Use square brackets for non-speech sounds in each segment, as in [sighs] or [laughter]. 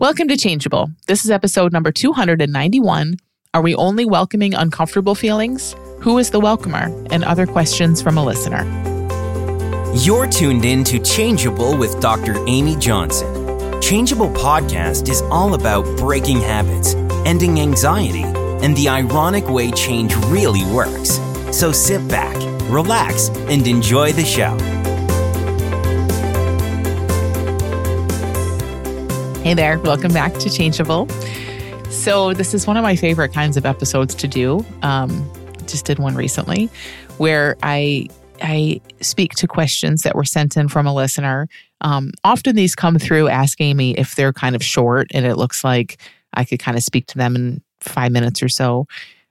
Welcome to Changeable. This is episode number 291. Are we only welcoming uncomfortable feelings? Who is the welcomer? And other questions from a listener. You're tuned in to Changeable with Dr. Amy Johnson. Changeable podcast is all about breaking habits, ending anxiety, and the ironic way change really works. So sit back, relax, and enjoy the show. Hey there, welcome back to Changeable. So, this is one of my favorite kinds of episodes to do. Um, just did one recently where I I speak to questions that were sent in from a listener. Um, often these come through asking me if they're kind of short, and it looks like I could kind of speak to them in five minutes or so.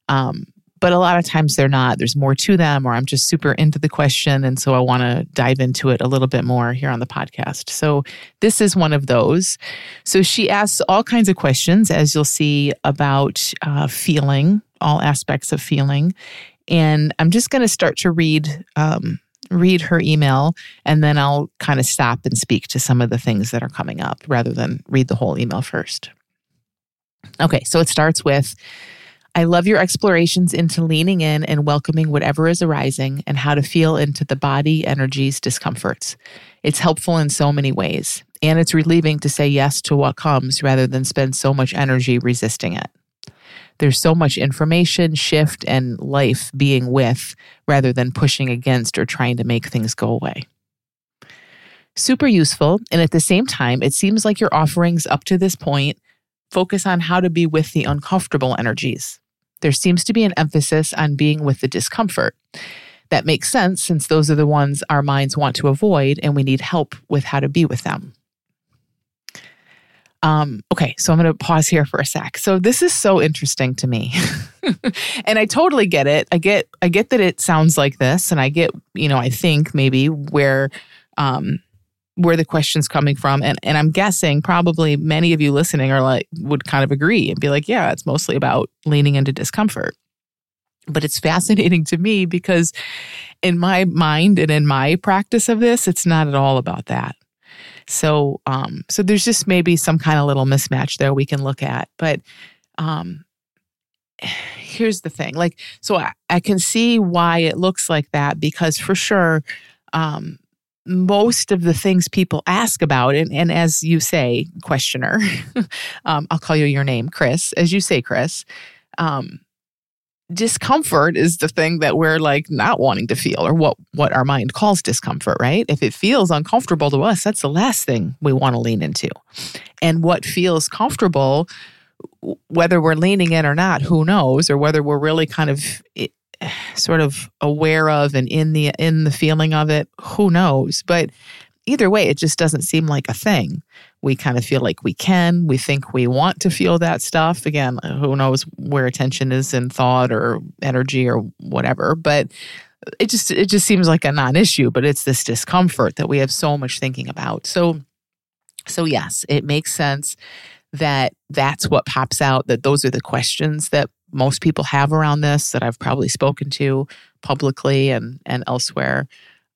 Um, but a lot of times they're not. There's more to them, or I'm just super into the question. And so I want to dive into it a little bit more here on the podcast. So this is one of those. So she asks all kinds of questions, as you'll see, about uh, feeling, all aspects of feeling. And I'm just going to start to read. Um, read her email and then I'll kind of stop and speak to some of the things that are coming up rather than read the whole email first. Okay, so it starts with I love your explorations into leaning in and welcoming whatever is arising and how to feel into the body energies discomforts. It's helpful in so many ways, and it's relieving to say yes to what comes rather than spend so much energy resisting it. There's so much information, shift, and life being with rather than pushing against or trying to make things go away. Super useful, and at the same time, it seems like your offerings up to this point focus on how to be with the uncomfortable energies. There seems to be an emphasis on being with the discomfort. That makes sense since those are the ones our minds want to avoid and we need help with how to be with them. Um, okay, so I'm going to pause here for a sec. So this is so interesting to me, [laughs] and I totally get it. I get, I get that it sounds like this, and I get, you know, I think maybe where um, where the question's coming from. And and I'm guessing probably many of you listening are like would kind of agree and be like, yeah, it's mostly about leaning into discomfort. But it's fascinating to me because in my mind and in my practice of this, it's not at all about that. So um so there's just maybe some kind of little mismatch there we can look at. But um here's the thing like so I, I can see why it looks like that because for sure um most of the things people ask about, and, and as you say, questioner, [laughs] um, I'll call you your name, Chris, as you say, Chris, um, discomfort is the thing that we're like not wanting to feel or what what our mind calls discomfort right? If it feels uncomfortable to us that's the last thing we want to lean into. And what feels comfortable whether we're leaning in or not who knows? Or whether we're really kind of [sighs] sort of aware of and in the in the feeling of it who knows? But either way it just doesn't seem like a thing. We kind of feel like we can. We think we want to feel that stuff. Again who knows where attention is in thought or energy or whatever but it just it just seems like a non-issue but it's this discomfort that we have so much thinking about. So so yes it makes sense that that's what pops out that those are the questions that most people have around this that I've probably spoken to publicly and and elsewhere.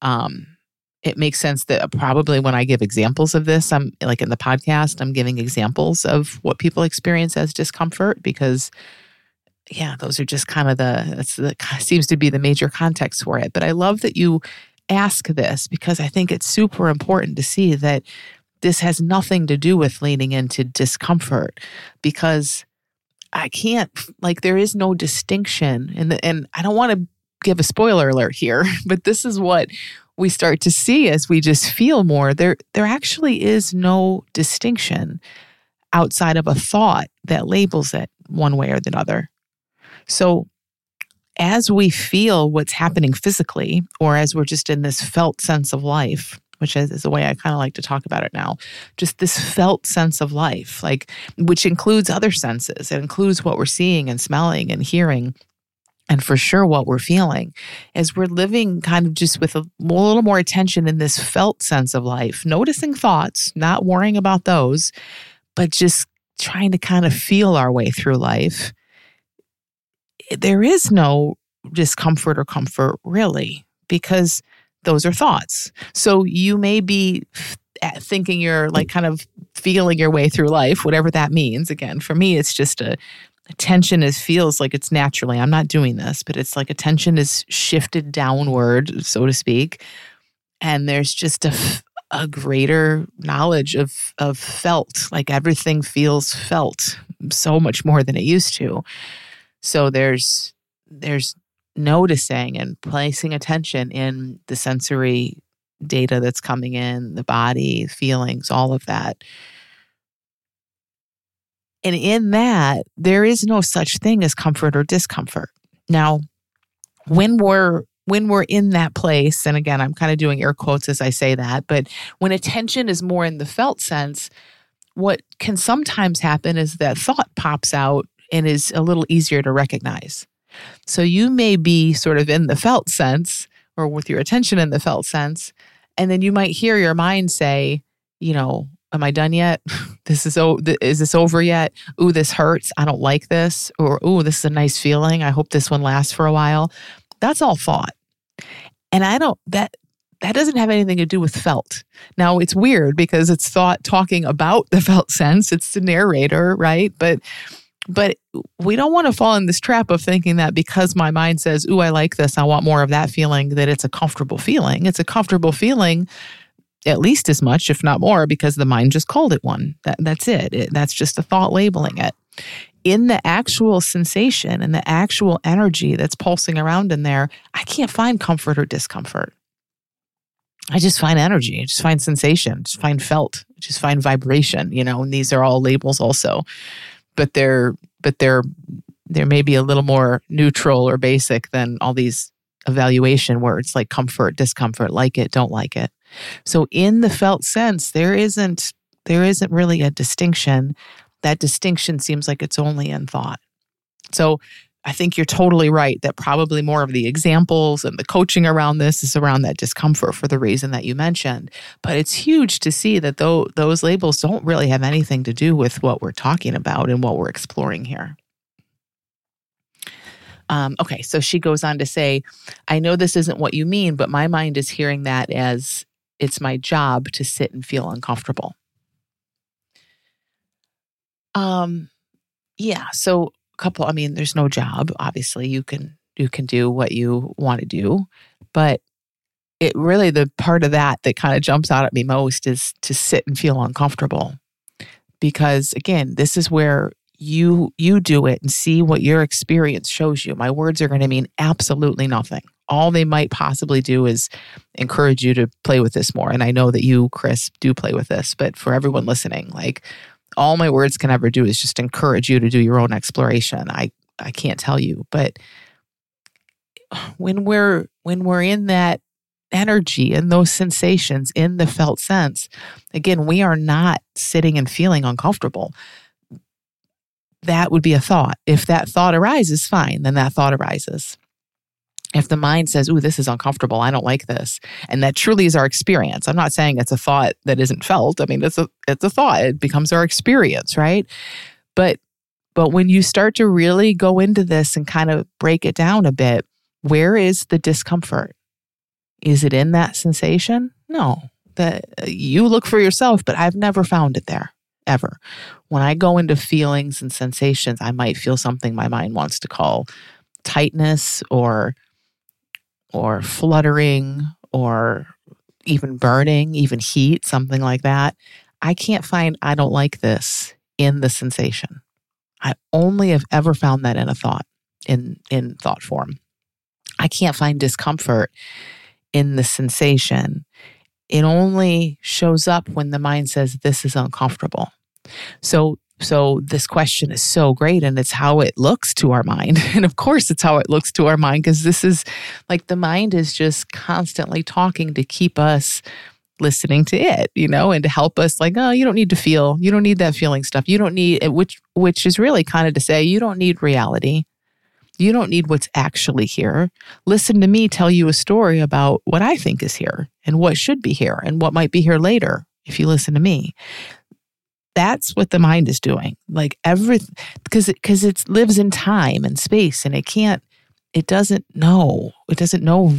Um, it makes sense that probably when I give examples of this, I'm like in the podcast, I'm giving examples of what people experience as discomfort because, yeah, those are just kind of the that's the seems to be the major context for it. But I love that you ask this because I think it's super important to see that this has nothing to do with leaning into discomfort because I can't like there is no distinction and and I don't want to give a spoiler alert here, [laughs] but this is what we start to see as we just feel more there there actually is no distinction outside of a thought that labels it one way or the other. So as we feel what's happening physically or as we're just in this felt sense of life, which is, is the way I kind of like to talk about it now. Just this felt sense of life, like which includes other senses. It includes what we're seeing and smelling and hearing and for sure what we're feeling as we're living kind of just with a, a, little more attention in this felt sense of life noticing thoughts not worrying about those but just trying to kind of feel our way through life eh, there is no discomfort or comfort really because those are thoughts. So you may be thinking you're like kind of feeling your way through life, whatever that means. Again, for me, it's just a attention is feels like it's naturally. I'm not doing this, but it's like attention is shifted downward, so to speak, and there's just a a greater knowledge of of felt. Like everything feels felt so much more than it used to. So there's there's noticing and placing attention in the sensory data that's coming in, the body, feelings, all of that. And in that, there is no such thing as comfort or discomfort. Now, when we're when we're in that place, and again, I'm kind of doing air quotes as I say that, but when attention is more in the felt sense, what can sometimes happen is that thought pops out and is a little easier to recognize. So you may be sort of in the felt sense or with your attention in the felt sense, and then you might hear your mind say, you know, am I done yet? [laughs] This is oh, is this over yet? Ooh, this hurts. I don't like this. Or ooh, this is a nice feeling. I hope this one lasts for a while. That's all thought. And I don't that that doesn't have anything to do with felt. Now it's weird because it's thought talking about the felt sense. It's the narrator, right? But but we don't want to fall in this trap of thinking that because my mind says, Ooh, I like this, I want more of that feeling, that it's a comfortable feeling. It's a comfortable feeling at least as much, if not more, because the mind just called it one. That, that's it. it. That's just a thought labeling it. In the actual sensation and the actual energy that's pulsing around in there, I can't find comfort or discomfort. I just find energy, I just find sensation, just find felt, just find vibration, you know, and these are all labels also but they're but they're they're maybe a little more neutral or basic than all these evaluation words like comfort, discomfort, like it, don't like it. So in the felt sense, there isn't there isn't really a distinction. That distinction seems like it's only in thought. So I think you're totally right that probably more of the examples and the coaching around this is around that discomfort for the reason that you mentioned. But it's huge to see that though those labels don't really have anything to do with what we're talking about and what we're exploring here. Um, okay, so she goes on to say, I know this isn't what you mean, but my mind is hearing that as it's my job to sit and feel uncomfortable. Um, yeah, so couple i mean there's no job obviously you can you can do what you want to do but it really the part of that that kind of jumps out at me most is to sit and feel uncomfortable. Because again this is where you you do it and see what your experience shows you. My words are going to mean absolutely nothing. All they might possibly do is encourage you to play with this more and i know that you chris do play with this but for everyone listening like all my words can ever do is just encourage you to do your own exploration. I I can't tell you, but when we're when we're in that energy and those sensations in the felt sense, again, we are not sitting and feeling uncomfortable. That would be a thought. If that thought arises, fine, then that thought arises if the mind says, "Ooh, this is uncomfortable. I don't like this," and that truly is our experience. I'm not saying it's a thought that isn't felt. I mean, it's a it's a thought. It becomes our experience, right? But but when you start to really go into this and kind of break it down a bit, where is the discomfort? Is it in that sensation? No. That uh, you look for yourself, but I've never found it there ever. When I go into feelings and sensations, I might feel something my mind wants to call tightness or or fluttering or even burning, even heat, something like that. I can't find I don't like this in the sensation. I only have ever found that in a thought, in in thought form. I can't find discomfort in the sensation. It only shows up when the mind says this is uncomfortable. So so this question is so great and it's how it looks to our mind. [laughs] And of course it's how it looks to our mind because this is like the mind is just constantly talking to keep us listening to it, you know, and to help us like, oh, you don't need to feel, you don't need that feeling stuff. You don't need which which is really kind of to say you don't need reality. You don't need what's actually here. Listen to me tell you a story about what I think is here and what should be here and what might be here later if you listen to me that's what the mind is doing like every because it because it lives in time and space and it can't it doesn't know it doesn't know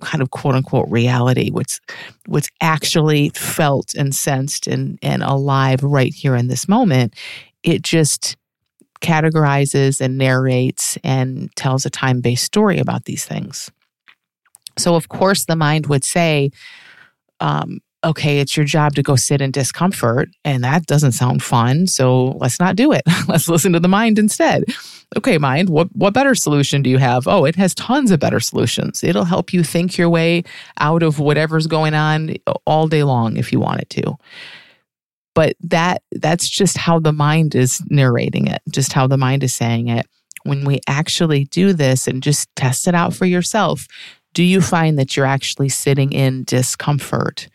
kind of quote unquote reality, what's what's actually felt and sensed and, and alive right here in this moment. It just categorizes and narrates and tells a time based story about these things. So, of course, the mind would say, um, okay, it's your job to go sit in discomfort, and that doesn't sound fun. So let's not do it. [laughs] let's listen to the mind instead. Okay, mind, what, what better solution do you have? Oh, it has tons of better solutions. It'll help you think your way out of whatever's going on all day long if you want it to. But that that's just how the mind is narrating it, just how the mind is saying it. When we actually do this and just test it out for yourself, do you find that you're actually sitting in discomfort?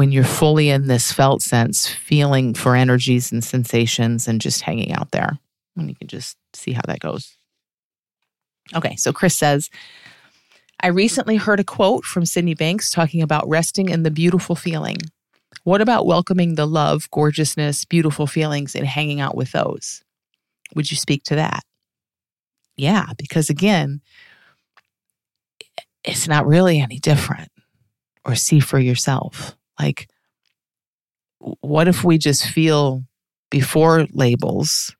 When you're fully in this felt sense, feeling for energies and sensations and just hanging out there. And you can just see how that goes. Okay, so Chris says, I recently heard a quote from Sydney Banks talking about resting in the beautiful feeling. What about welcoming the love, gorgeousness, beautiful feelings and hanging out with those? Would you speak to that? Yeah, because again, it's not really any different or see for yourself. Like, what if we just feel before labels,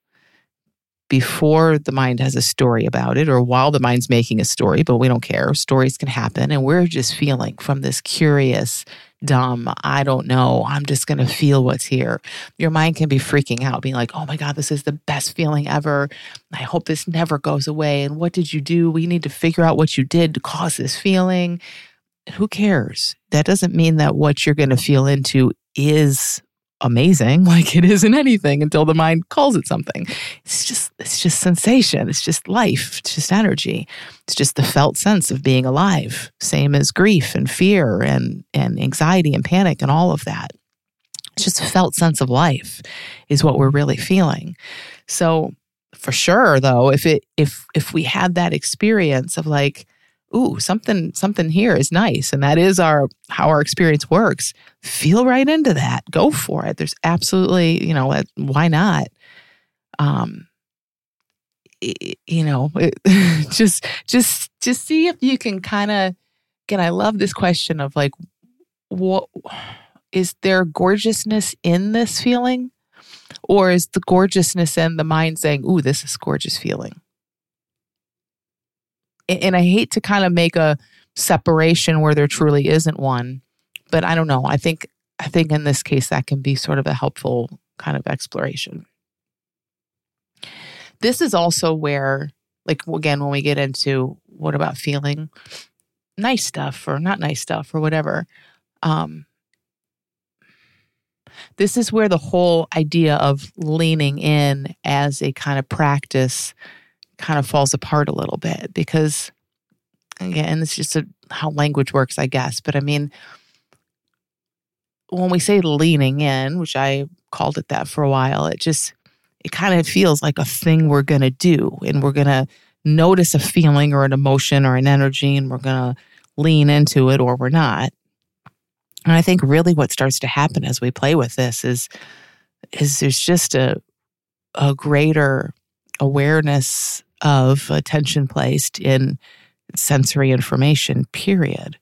before the mind has a story about it, or while the mind's making a story, but we don't care. Stories can happen. And we're just feeling from this curious, dumb, I don't know, I'm just going to feel what's here. Your mind can be freaking out, being like, oh my God, this is the best feeling ever. I hope this never goes away. And what did you do? We need to figure out what you did to cause this feeling who cares? That doesn't mean that what you're going to feel into is amazing [laughs] like it isn't anything until the mind calls it something. It's just it's just sensation it's just life it's just energy. It's just the felt sense of being alive same as grief and fear and and anxiety and panic and all of that. It's just a felt sense of life is what we're really feeling. So for sure though if it if if we had that experience of like ooh, something something here is nice and that is our how our experience works. Feel right into that. Go for it. There's absolutely, you know, why not? Um you know, [laughs] it, just just just see if you can kind of again, I love this question of like what is there gorgeousness in this feeling? Or is the gorgeousness in the mind saying, ooh, this is gorgeous feeling? And I hate to kind of make a separation where there truly isn't one, but I don't know. I think I think in this case that can be sort of a helpful kind of exploration. This is also where like again when we get into what about feeling nice stuff or not nice stuff or whatever um this is where the whole idea of leaning in as a kind of practice kind of falls apart a little bit because again it's just a, how language works i guess. But i mean when we say leaning in which i called it that for a while it just it kind of feels like a thing we're going to do and we're going to notice a feeling or an emotion or an energy and we're going to lean into it or we're not. And i think really what starts to happen as we play with this is is there's just a a greater awareness of attention placed in sensory information, period,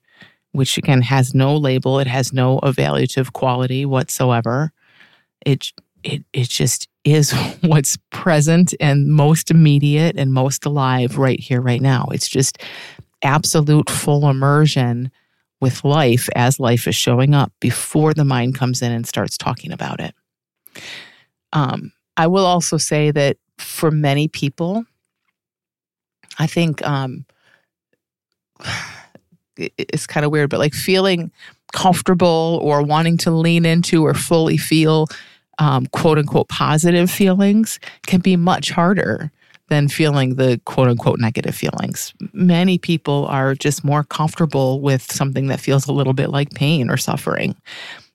which again has no label, it has no evaluative quality whatsoever. It it it just is [laughs] what's present and most immediate and most alive right here, right now. It's just absolute full immersion with life as life is showing up before the mind comes in and starts talking about it. Um, I will also say that for many people, I think um, [sighs] it's kind of weird, but like feeling comfortable or wanting to lean into or fully feel um, quote unquote positive feelings can be much harder than feeling the quote unquote negative feelings. Many people are just more comfortable with something that feels a little bit like pain or suffering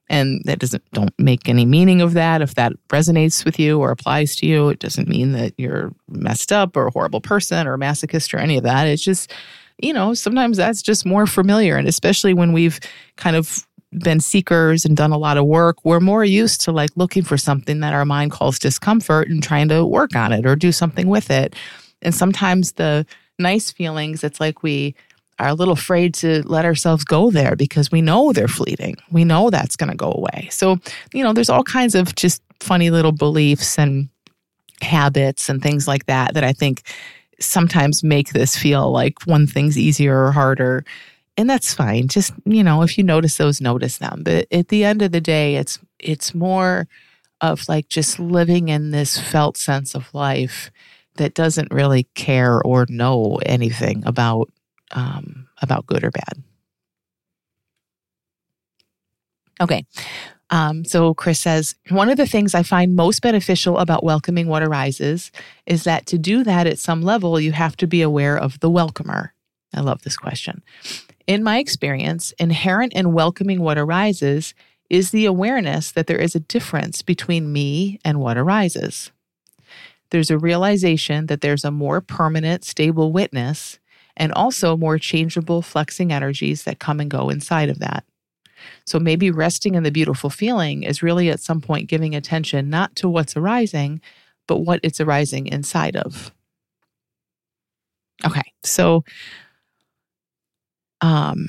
and that doesn't don't make any meaning of that. If that resonates with you or applies to you it doesn't mean that you're messed up or a horrible person or a masochist or any of that. It's just you know sometimes that's just more familiar. And especially when we've kind of been seekers and done a lot of work we're more used to like looking for something that our mind calls discomfort and trying to work on it or do something with it. And sometimes the nice feelings it's like we are a little afraid to let ourselves go there because we know they're fleeting. We know that's going to go away. So, you know, there's all kinds of just funny little beliefs and habits and things like that that I think sometimes make this feel like one thing's easier or harder. And that's fine. Just, you know, if you notice those, notice them. But at the end of the day, it's it's more of like just living in this felt sense of life that doesn't really care or know anything about um, about good or bad. Okay. Um, so Chris says, one of the things I find most beneficial about welcoming what arises is that to do that at some level, you have to be aware of the welcomer. I love this question. In my experience, inherent in welcoming what arises is the awareness that there is a difference between me and what arises. There's a realization that there's a more permanent, stable witness and also more changeable, flexing energies that come and go inside of that. So maybe resting in the beautiful feeling is really at some point giving attention not to what's arising, but what it's arising inside of. Okay, so um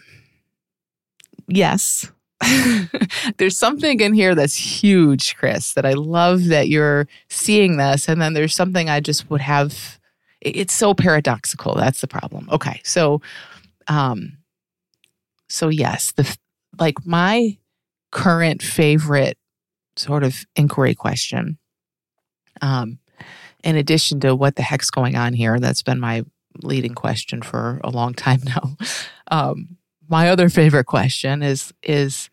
yes. [laughs] there's something in here that's huge, Chris, that I love that you're seeing this. And then there's something I just would have it's so paradoxical. That's the problem. Okay. So, um, so yes, the, like my current favorite sort of inquiry question, um, in addition to what the heck's going on here, that's been my leading question for a long time [laughs] now. Um, my other favorite question is, is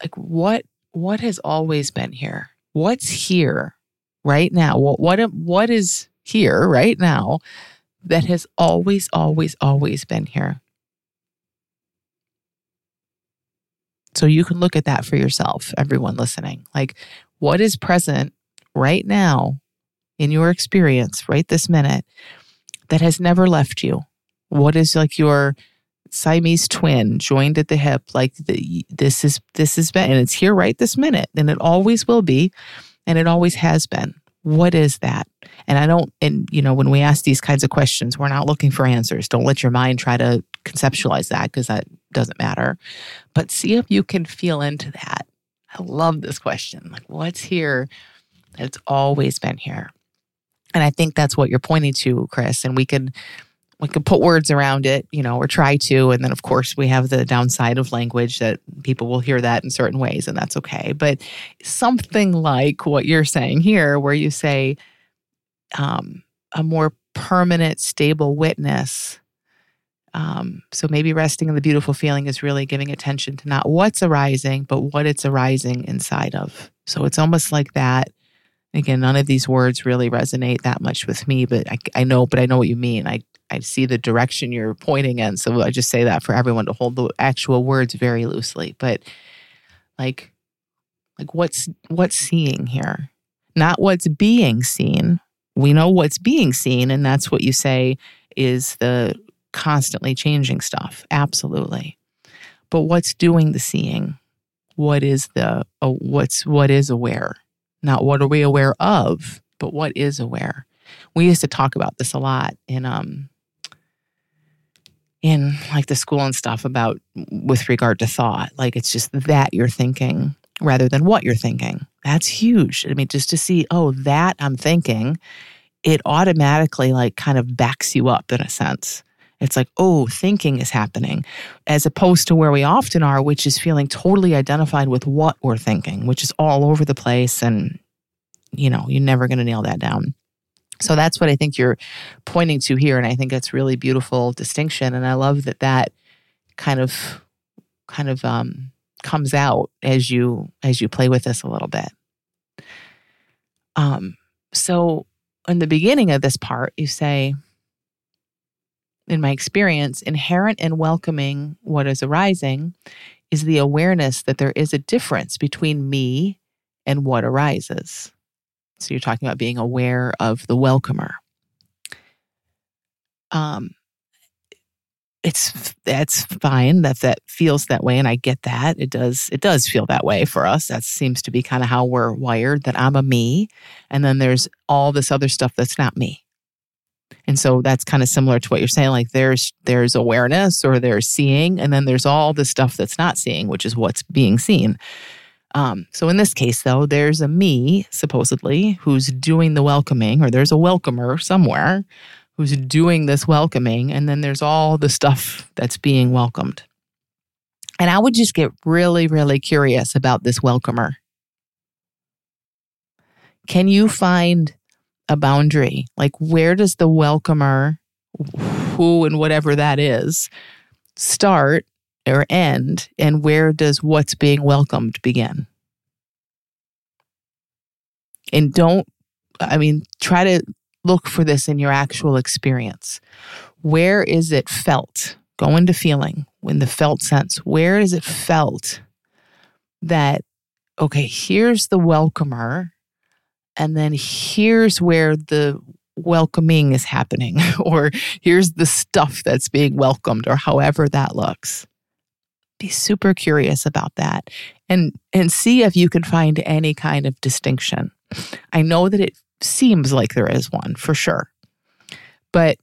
like, what, what has always been here? What's here right now? What, what, what is, here right now that has always, always, always been here. So you can look at that for yourself, everyone listening. Like, what is present right now in your experience, right this minute, that has never left you? What is like your Siamese twin joined at the hip? Like, the, this is, this has been, and it's here right this minute, and it always will be, and it always has been what is that? And I don't, and you know, when we ask these kinds of questions, we're not looking for answers. Don't let your mind try to conceptualize that because that doesn't matter. But see if you can feel into that. I love this question. Like, what's here that's always been here? And I think that's what you're pointing to, Chris. And we can we can put words around it, you know, or try to. And then, of course, we have the downside of language that people will hear that in certain ways, and that's okay. But something like what you're saying here, where you say um, a more permanent, stable witness. Um, so maybe resting in the beautiful feeling is really giving attention to not what's arising, but what it's arising inside of. So it's almost like that. Again, none of these words really resonate that much with me, but I, I know, but I know what you mean. I I see the direction you're pointing in. So I just say that for everyone to hold the actual words very loosely. But like like what's what's seeing here? Not what's being seen. We know what's being seen, and that's what you say is the constantly changing stuff. Absolutely. But what's doing the seeing? What is the uh, what's what is aware? Not what are we aware of, but what is aware. We used to talk about this a lot in um in like the school and stuff about with regard to thought. Like it's just that you're thinking rather than what you're thinking. That's huge. I mean, just to see, oh, that I'm thinking, it automatically like kind of backs you up in a sense. It's like, oh, thinking is happening, as opposed to where we often are, which is feeling totally identified with what we're thinking, which is all over the place. And, you know, you're never going to nail that down. So that's what I think you're pointing to here. And I think it's really beautiful distinction. And I love that that kind of, kind of, um, comes out as you, as you play with this a little bit. Um, so in the beginning of this part, you say, in my experience, inherent in welcoming what is arising is the awareness that there is a difference between me and what arises. So you're talking about being aware of the welcomer. Um, it's that's fine that that feels that way, and I get that it does. It does feel that way for us. That seems to be kind of how we're wired. That I'm a me, and then there's all this other stuff that's not me. And so that's kind of similar to what you're saying. Like there's there's awareness or there's seeing, and then there's all the stuff that's not seeing, which is what's being seen. Um, so in this case, though, there's a me supposedly who's doing the welcoming, or there's a welcomer somewhere who's doing this welcoming, and then there's all the stuff that's being welcomed. And I would just get really, really curious about this welcomer. Can you find a boundary? Like, where does the welcomer, who and whatever that is, start or end? And where does what's being welcomed begin? And don't, I mean, try to look for this in your actual experience. Where is it felt? Go into feeling in the felt sense. Where is it felt that, okay, here's the welcomer, and then here's where the welcoming is happening, [laughs] or here's the stuff that's being welcomed, or however that looks. Be super curious about that and and see if you can find any kind of distinction. I know that it seems like there is one for sure. But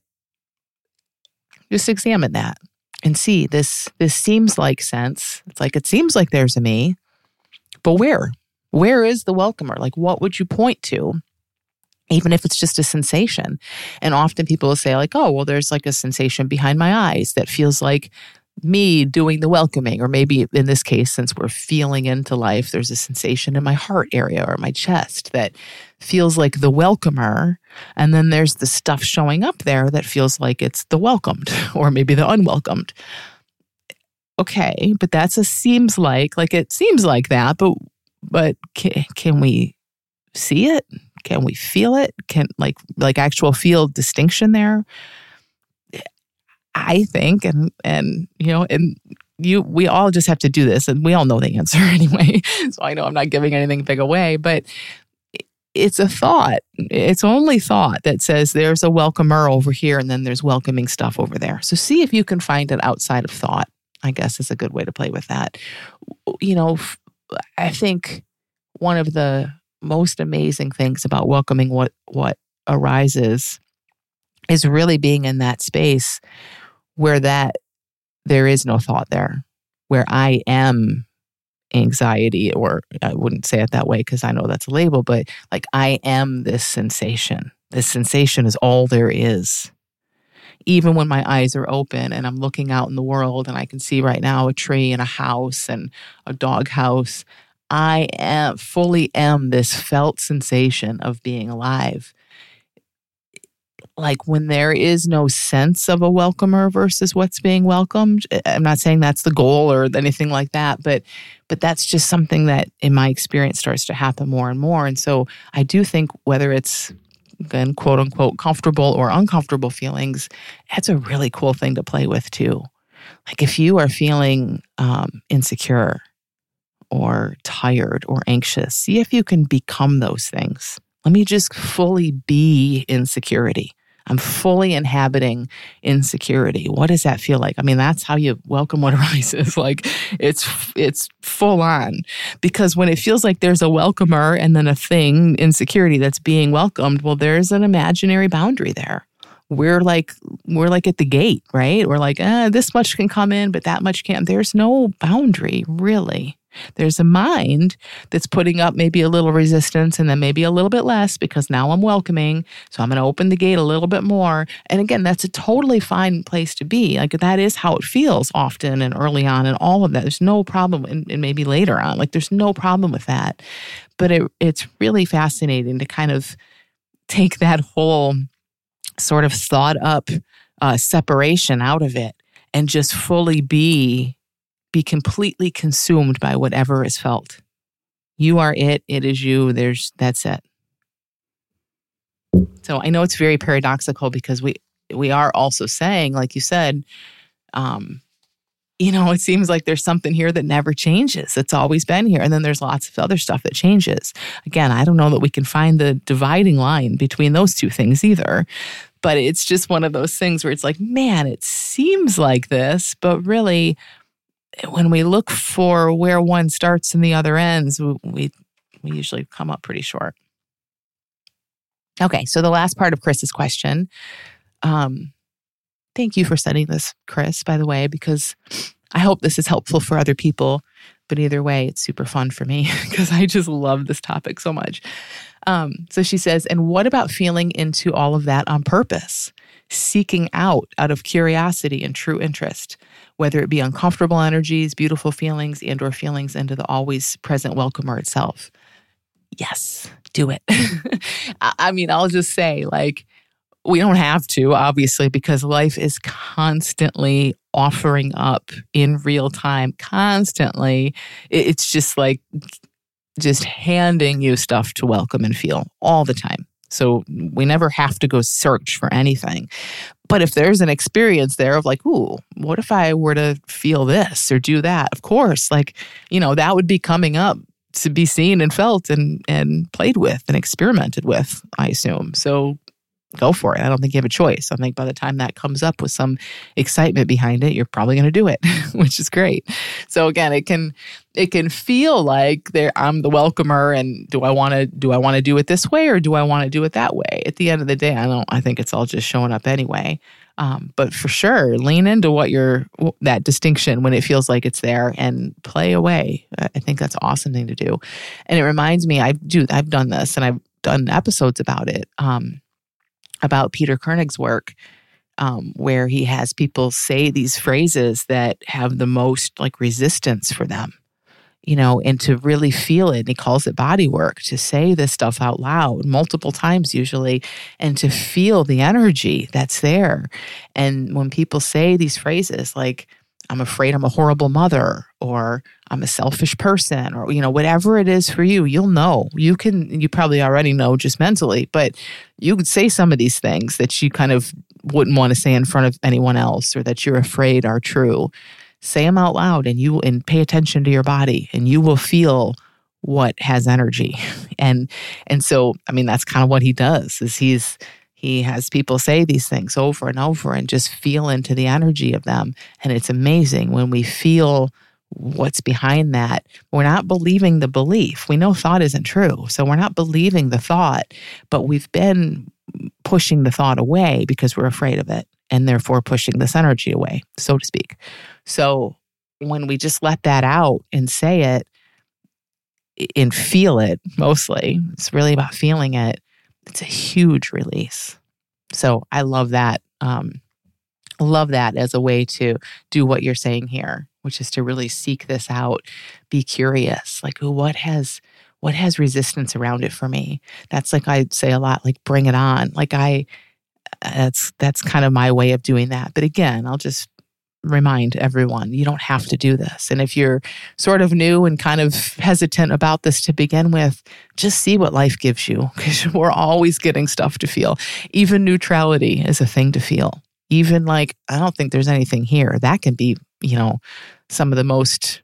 just examine that and see this this seems like sense. It's like it seems like there's a me. But where? Where is the welcomer? Like what would you point to? Even if it's just a sensation. And often people will say, like, oh, well, there's like a sensation behind my eyes that feels like me doing the welcoming, or maybe in this case, since we're feeling into life, there's a sensation in my heart area or my chest that feels like the welcomer. And then there's the stuff showing up there that feels like it's the welcomed [laughs] or maybe the unwelcomed. Okay, but that's a seems like, like it seems like that, but but can, can we see it? Can we feel it? Can like like actual feel distinction there? I think, and and you know, and you, we all just have to do this, and we all know the answer [laughs] anyway. So I know I'm not giving anything big away, but it's a thought. It's only thought that says there's a welcomer over here, and then there's welcoming stuff over there. So see if you can find it outside of thought. I guess is a good way to play with that. You know, I think one of the most amazing things about welcoming what what arises is really being in that space where that there is no thought there, where I am anxiety, or I wouldn't say it that way because I know that's a label, but like I am this sensation. This sensation is all there is. Even when my eyes are open and I'm looking out in the world and I can see right now a tree and a house and a dog house, I am fully am this felt sensation of being alive like when there is no sense of a welcomer versus what's being welcomed i'm not saying that's the goal or anything like that but but that's just something that in my experience starts to happen more and more. And so i do think whether it's then quote unquote comfortable or uncomfortable feelings that's a really cool thing to play with too. Like if you are feeling um, insecure or tired or anxious see if you can become those things. Let me just fully be insecurity I'm fully inhabiting insecurity. What does that feel like? I mean, that's how you welcome what [laughs] arises. like it's it's full on. Because when it feels like there's a welcomer and then a thing, insecurity that's being welcomed, well, there's an imaginary boundary there. We're like we're like at the gate, right? We're like, eh, this much can come in, but that much can't. There's no boundary, really. There's a mind that's putting up maybe a little resistance and then maybe a little bit less because now I'm welcoming. So I'm going to open the gate a little bit more. And again, that's a totally fine place to be. Like that is how it feels often and early on and all of that. There's no problem. And, and maybe later on, like there's no problem with that. But it, it's really fascinating to kind of take that whole sort of thought up uh, separation out of it and just fully be be completely consumed by whatever is felt. You are it, it is you, there's that's it. So I know it's very paradoxical because we we are also saying, like you said, um, you know, it seems like there's something here that never changes. It's always been here. And then there's lots of other stuff that changes. Again, I don't know that we can find the dividing line between those two things either. But it's just one of those things where it's like, man, it seems like this, but really when we look for where one starts and the other ends, we we usually come up pretty short. Okay, so the last part of Chris's question Um, thank you for sending this, Chris, by the way, because I hope this is helpful for other people. But either way, it's super fun for me [laughs] because I just love this topic so much. Um, so she says, and what about feeling into all of that on purpose? Seeking out out of curiosity and true interest, whether it be uncomfortable energies, beautiful feelings, and or feelings into the always present welcomer itself. Yes, do it. [laughs] I mean, I'll just say, like, we don't have to, obviously, because life is constantly offering up in real time, constantly. It's just like just handing you stuff to welcome and feel all the time. So we never have to go search for anything. But if there's an experience there of like, ooh, what if I were to feel this or do that? Of course, like, you know, that would be coming up to be seen and felt and and played with and experimented with, I assume. So go for it. I don't think you have a choice. I think by the time that comes up with some excitement behind it, you're probably going to do it, [laughs] which is great. So again, it can it can feel like there I'm the welcomer and do I want to do I want to do it this way or do I want to do it that way? At the end of the day, I don't I think it's all just showing up anyway. Um, but for sure, lean into what you're that distinction when it feels like it's there and play away. I think that's an awesome thing to do. And it reminds me, I do I've done this and I've done episodes about it. Um, about Peter Koenig's work, um, where he has people say these phrases that have the most like resistance for them, you know, and to really feel it. And he calls it body work to say this stuff out loud multiple times, usually, and to feel the energy that's there. And when people say these phrases like, I'm afraid I'm a horrible mother or I'm a selfish person or you know whatever it is for you you'll know. You can you probably already know just mentally but you could say some of these things that you kind of wouldn't want to say in front of anyone else or that you're afraid are true. Say them out loud and you and pay attention to your body and you will feel what has energy. [laughs] And and so i mean that's kind of what he does is he's he has people say these things over and over and just feel into the energy of them. And it's amazing when we feel what's behind that. We're not believing the belief. We know thought isn't true. So we're not believing the thought, but we've been pushing the thought away because we're afraid of it and therefore pushing this energy away, so to speak. So when we just let that out and say it and feel it mostly, it's really about feeling it it's a huge release. So I love that. Um, love that as a way to do what you're saying here, which is to really seek this out, be curious, like what has what has resistance around it for me. That's like I say a lot, like bring it on. Like I, that's that's kind of my way of doing that. But again, I'll just remind everyone you don't have to do this. And if you're sort of new and kind of hesitant about this to begin with, just see what life gives you because [laughs] we're always getting stuff to feel. Even neutrality is a thing to feel. Even like, I don't think there's anything here. That can be, you know, some of the most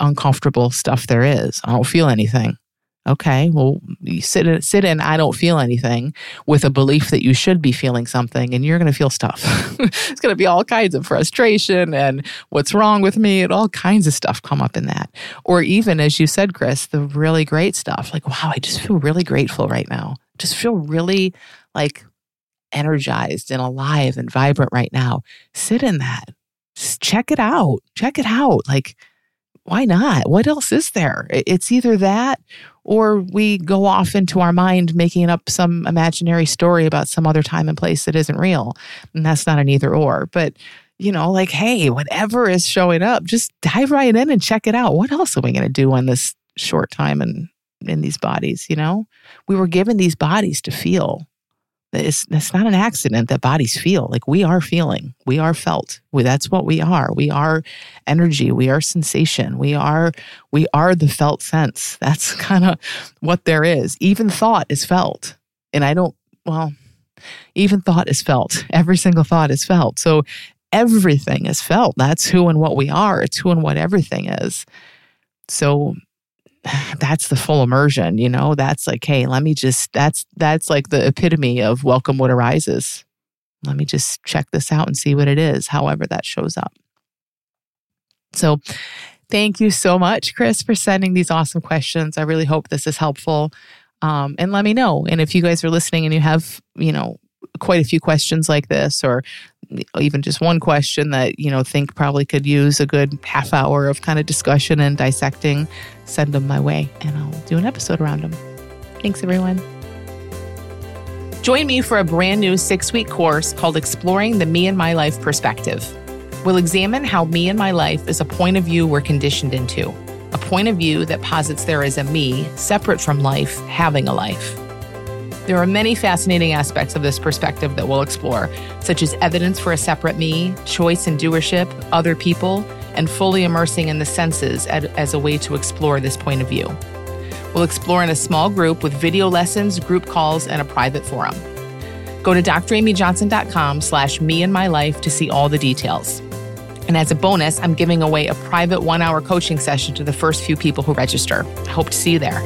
uncomfortable stuff there is. I don't feel anything. Okay, well, you sit in, sit in. I don't feel anything with a belief that you should be feeling something, and you're going to feel stuff. [laughs] it's going to be all kinds of frustration and what's wrong with me, and all kinds of stuff come up in that. Or even, as you said, Chris, the really great stuff. Like, wow, I just feel really grateful right now. Just feel really like energized and alive and vibrant right now. Sit in that. Just check it out. Check it out. Like, why not? What else is there? It's either that or we go off into our mind making up some imaginary story about some other time and place that isn't real. And that's not an either or. But, you know, like, hey, whatever is showing up, just dive right in and check it out. What else are we going to do on this short time and in these bodies? You know, we were given these bodies to feel. It's, it's not an accident that bodies feel like we are feeling, we are felt. We, that's what we are. We are energy. We are sensation. We are we are the felt sense. [laughs] That's kind of what there is. Even thought is felt, and I don't. Well, even thought is felt. [laughs] Every single thought is felt. So everything is felt. That's who and what we are. It's who and what everything is. So [sighs] that's the full immersion, you know? That's like, hey, let me just that's that's like the epitome of welcome what arises. Let me just check this out and see what it is, however that shows up. So, thank you so much, Chris, for sending these awesome questions. I really hope this is helpful. Um, and let me know. And if you guys are listening and you have, you know, quite a few questions like this, or even just one question that you know think probably could use a good half hour of kind of discussion and dissecting, send them my way, and I'll do an episode around them. Thanks, everyone. Join me for a brand new six week course called Exploring the Me and My Life Perspective. We'll examine how me and my life is a point of view we're conditioned into, a point of view that posits there is a me separate from life having a life. There are many fascinating aspects of this perspective that we'll explore, such as evidence for a separate me, choice and doership, other people, and fully immersing in the senses as a way to explore this point of view. We'll explore in a small group with video lessons, group calls, and a private forum. Go to dramyjohnson.com slash me and my life to see all the details. And as a bonus, I'm giving away a private one hour coaching session to the first few people who register. I hope to see you there.